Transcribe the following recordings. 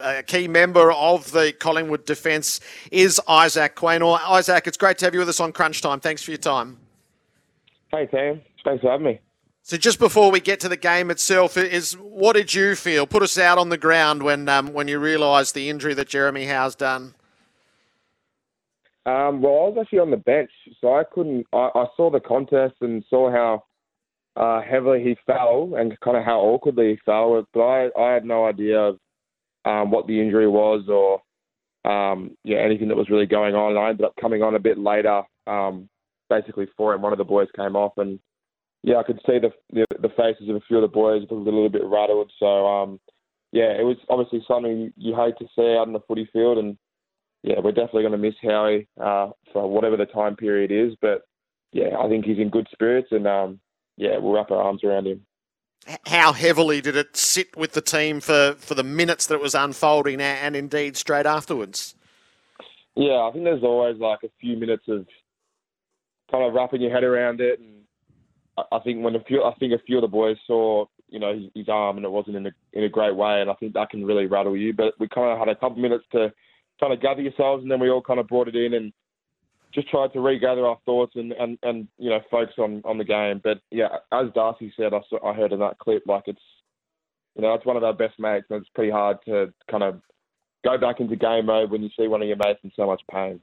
A key member of the Collingwood defence is Isaac Quaynor. Isaac, it's great to have you with us on Crunch Time. Thanks for your time. Hey, Sam. Thanks for having me. So, just before we get to the game itself, is what did you feel? Put us out on the ground when um, when you realised the injury that Jeremy Howe's done. Um, well, I was actually on the bench, so I couldn't. I, I saw the contest and saw how uh, heavily he fell and kind of how awkwardly he fell, but I, I had no idea um, what the injury was or um, yeah anything that was really going on. And I ended up coming on a bit later, um, basically for him. One of the boys came off, and yeah, I could see the the, the faces of a few of the boys a little bit rattled. So um, yeah, it was obviously something you, hate to see out in the footy field, and yeah, we're definitely going to miss Howie uh, for whatever the time period is. But yeah, I think he's in good spirits, and um, yeah, we'll wrap our arms around him. How heavily did it sit with the team for, for the minutes that it was unfolding, and indeed straight afterwards? Yeah, I think there's always like a few minutes of kind of wrapping your head around it, and I think when a few, I think a few of the boys saw, you know, his, his arm and it wasn't in a in a great way, and I think that can really rattle you. But we kind of had a couple minutes to kind of gather yourselves, and then we all kind of brought it in and just tried to regather our thoughts and, and, and you know focus on, on the game. But yeah, as Darcy said, I, I heard in that clip, like it's you know it's one of our best mates, and it's pretty hard to kind of go back into game mode when you see one of your mates in so much pain.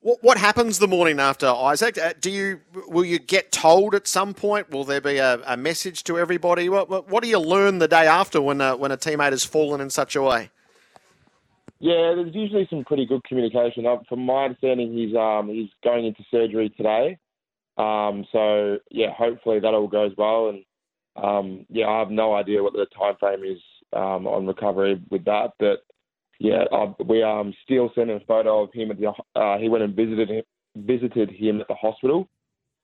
What, what happens the morning after Isaac? Uh, do you will you get told at some point? Will there be a, a message to everybody? What, what, what do you learn the day after when a, when a teammate has fallen in such a way? Yeah, there's usually some pretty good communication. Uh, from my understanding, he's um, he's going into surgery today. Um, so yeah, hopefully that all goes well. And um, yeah, I have no idea what the time frame is um, on recovery with that. But yeah, I, we um, still sent a photo of him at the. Uh, he went and visited him, visited him at the hospital.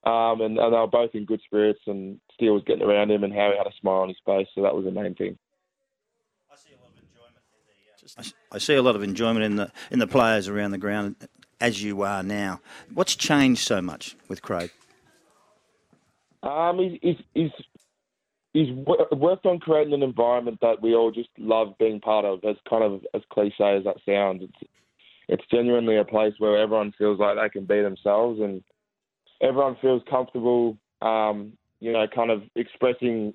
Um, and, and they were both in good spirits, and Steele was getting around him, and Harry had a smile on his face, so that was the main thing. I see a lot of enjoyment in the in the players around the ground as you are now. What's changed so much with Craig? Um, he's, he's, he's, he's worked on creating an environment that we all just love being part of. As kind of as cliche as that sounds, it's it's genuinely a place where everyone feels like they can be themselves and everyone feels comfortable. Um, you know, kind of expressing,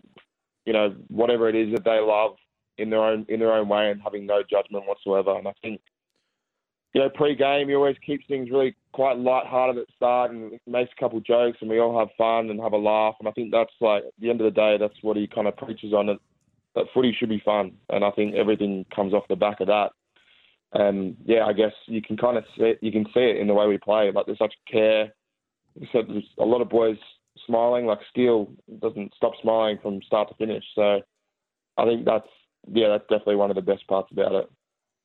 you know, whatever it is that they love in their own in their own way and having no judgment whatsoever. And I think you know pre-game he always keeps things really quite light-hearted at the start and makes a couple jokes and we all have fun and have a laugh. And I think that's like at the end of the day that's what he kind of preaches on it. That footy should be fun, and I think everything comes off the back of that. And yeah, I guess you can kind of see it, you can see it in the way we play. Like there's such care. So there's a lot of boys smiling. Like Steele doesn't stop smiling from start to finish. So I think that's yeah, that's definitely one of the best parts about it.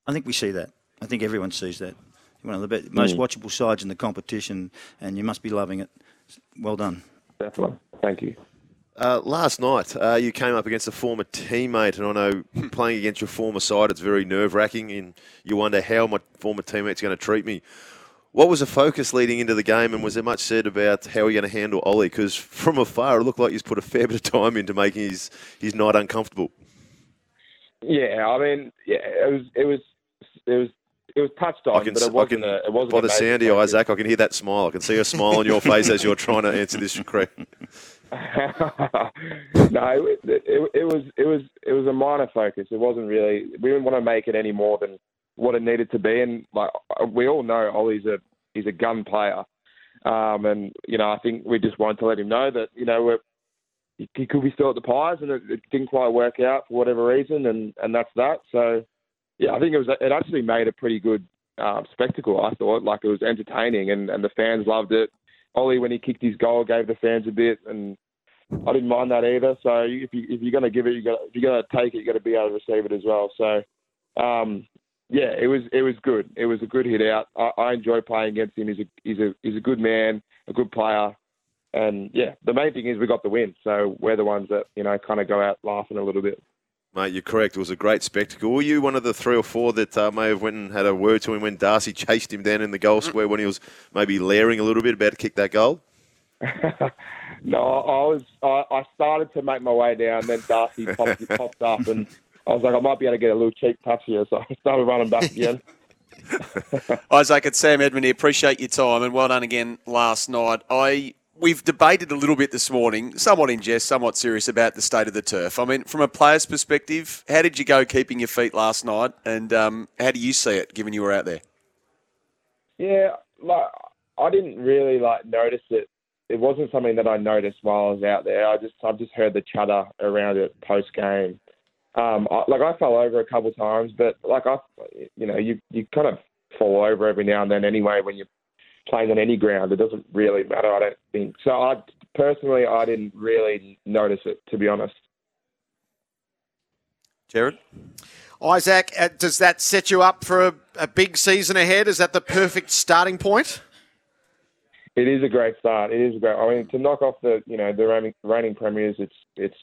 I think we see that. I think everyone sees that. One of the best, most mm. watchable sides in the competition, and you must be loving it. Well done. Definitely. Thank you. Uh, last night, uh, you came up against a former teammate, and I know playing against your former side, it's very nerve wracking, and you wonder how my former teammate's going to treat me. What was the focus leading into the game, and was there much said about how you're going to handle Ollie? Because from afar, it looked like he's put a fair bit of time into making his, his night uncomfortable. Yeah, I mean, yeah, it was, it was, it was, it was touched on, can, but it wasn't. Can, a, it wasn't by the sound of you, Isaac, I can hear that smile. I can see a smile on your face as you're trying to answer this question. no, it, it, it, was, it was, it was a minor focus. It wasn't really. We didn't want to make it any more than what it needed to be, and like we all know, Ollie's a he's a gun player, um, and you know, I think we just wanted to let him know that you know we're could be still at the Pies, and it, it, didn't quite work out for whatever reason, and, and that's that. So, yeah, I think it was it actually made a pretty good uh, spectacle. I thought like it was entertaining, and, and the fans loved it. Ollie, when he kicked his goal, gave the fans a bit, and I didn't mind that either. So if you if you're going to give it, you got if you're going to take it, you got to be able to receive it as well. So um, yeah, it was it was good. It was a good hit out. I, I enjoy playing against him. He's a he's a he's a good man, a good player, and yeah, the main thing is we got the win. So we're the ones that you know kind of go out laughing a little bit. Mate, you're correct. It was a great spectacle. Were you one of the three or four that uh, may have went and had a word to him when Darcy chased him down in the goal square when he was maybe leering a little bit about to kick that goal? no, I was. I, I started to make my way down, then Darcy popped, popped up, and I was like, I might be able to get a little cheap touch here, so I started running back again. Isaac, it's Sam Edmund here. Appreciate your time and well done again last night. I we've debated a little bit this morning, somewhat in jest, somewhat serious about the state of the turf. I mean, from a player's perspective, how did you go keeping your feet last night, and um, how do you see it, given you were out there? Yeah, like I didn't really like notice it. It wasn't something that I noticed while I was out there. I just I've just heard the chatter around it post game. Um, I, like I fell over a couple times, but like I, you know, you you kind of fall over every now and then anyway when you're playing on any ground. It doesn't really matter, I don't think. So I personally, I didn't really notice it, to be honest. Jared? Isaac, uh, does that set you up for a, a big season ahead? Is that the perfect starting point? It is a great start. It is a great. I mean, to knock off the you know the reigning, reigning premiers, it's it's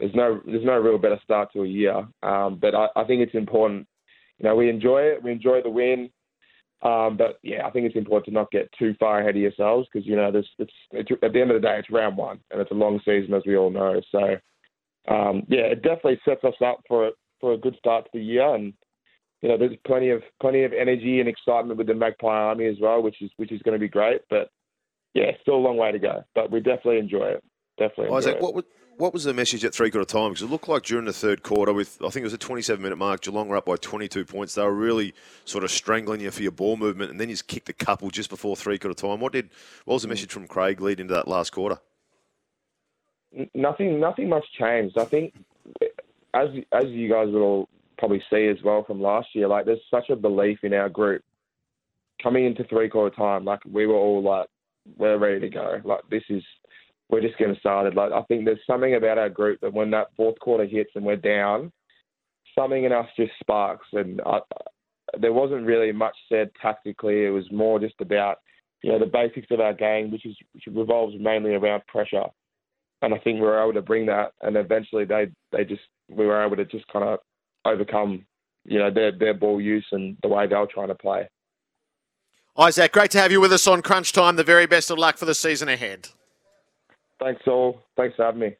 there's no there's no real better start to a year. Um, but I, I think it's important. You know, we enjoy it. We enjoy the win. Um, but yeah, I think it's important to not get too far ahead of yourselves because you know this. It's, it's at the end of the day, it's round one, and it's a long season, as we all know. So um, yeah, it definitely sets us up for for a good start to the year, and you know there's plenty of plenty of energy and excitement with the Magpie Army as well, which is which is going to be great. But yeah, still a long way to go, but we definitely enjoy it. Definitely. Enjoy Isaac, it. what would what was the message at three quarter time? Because it looked like during the third quarter, with I think it was a 27 minute mark, Geelong were up by 22 points. They were really sort of strangling you for your ball movement, and then you just kicked a couple just before three quarter time. What did what was the mm. message from Craig lead into that last quarter? Nothing, nothing much changed. I think, as as you guys will probably see as well from last year, like there's such a belief in our group coming into three quarter time. Like we were all like, we're ready to go. Like this is we're just getting started. Like I think there's something about our group that when that fourth quarter hits and we're down, something in us just sparks. And I, there wasn't really much said tactically. It was more just about you know the basics of our game, which is which revolves mainly around pressure. And I think we were able to bring that, and eventually they they just we were able to just kind of overcome you know their their ball use and the way they were trying to play. Isaac, great to have you with us on Crunch Time. The very best of luck for the season ahead. Thanks all. Thanks for having me.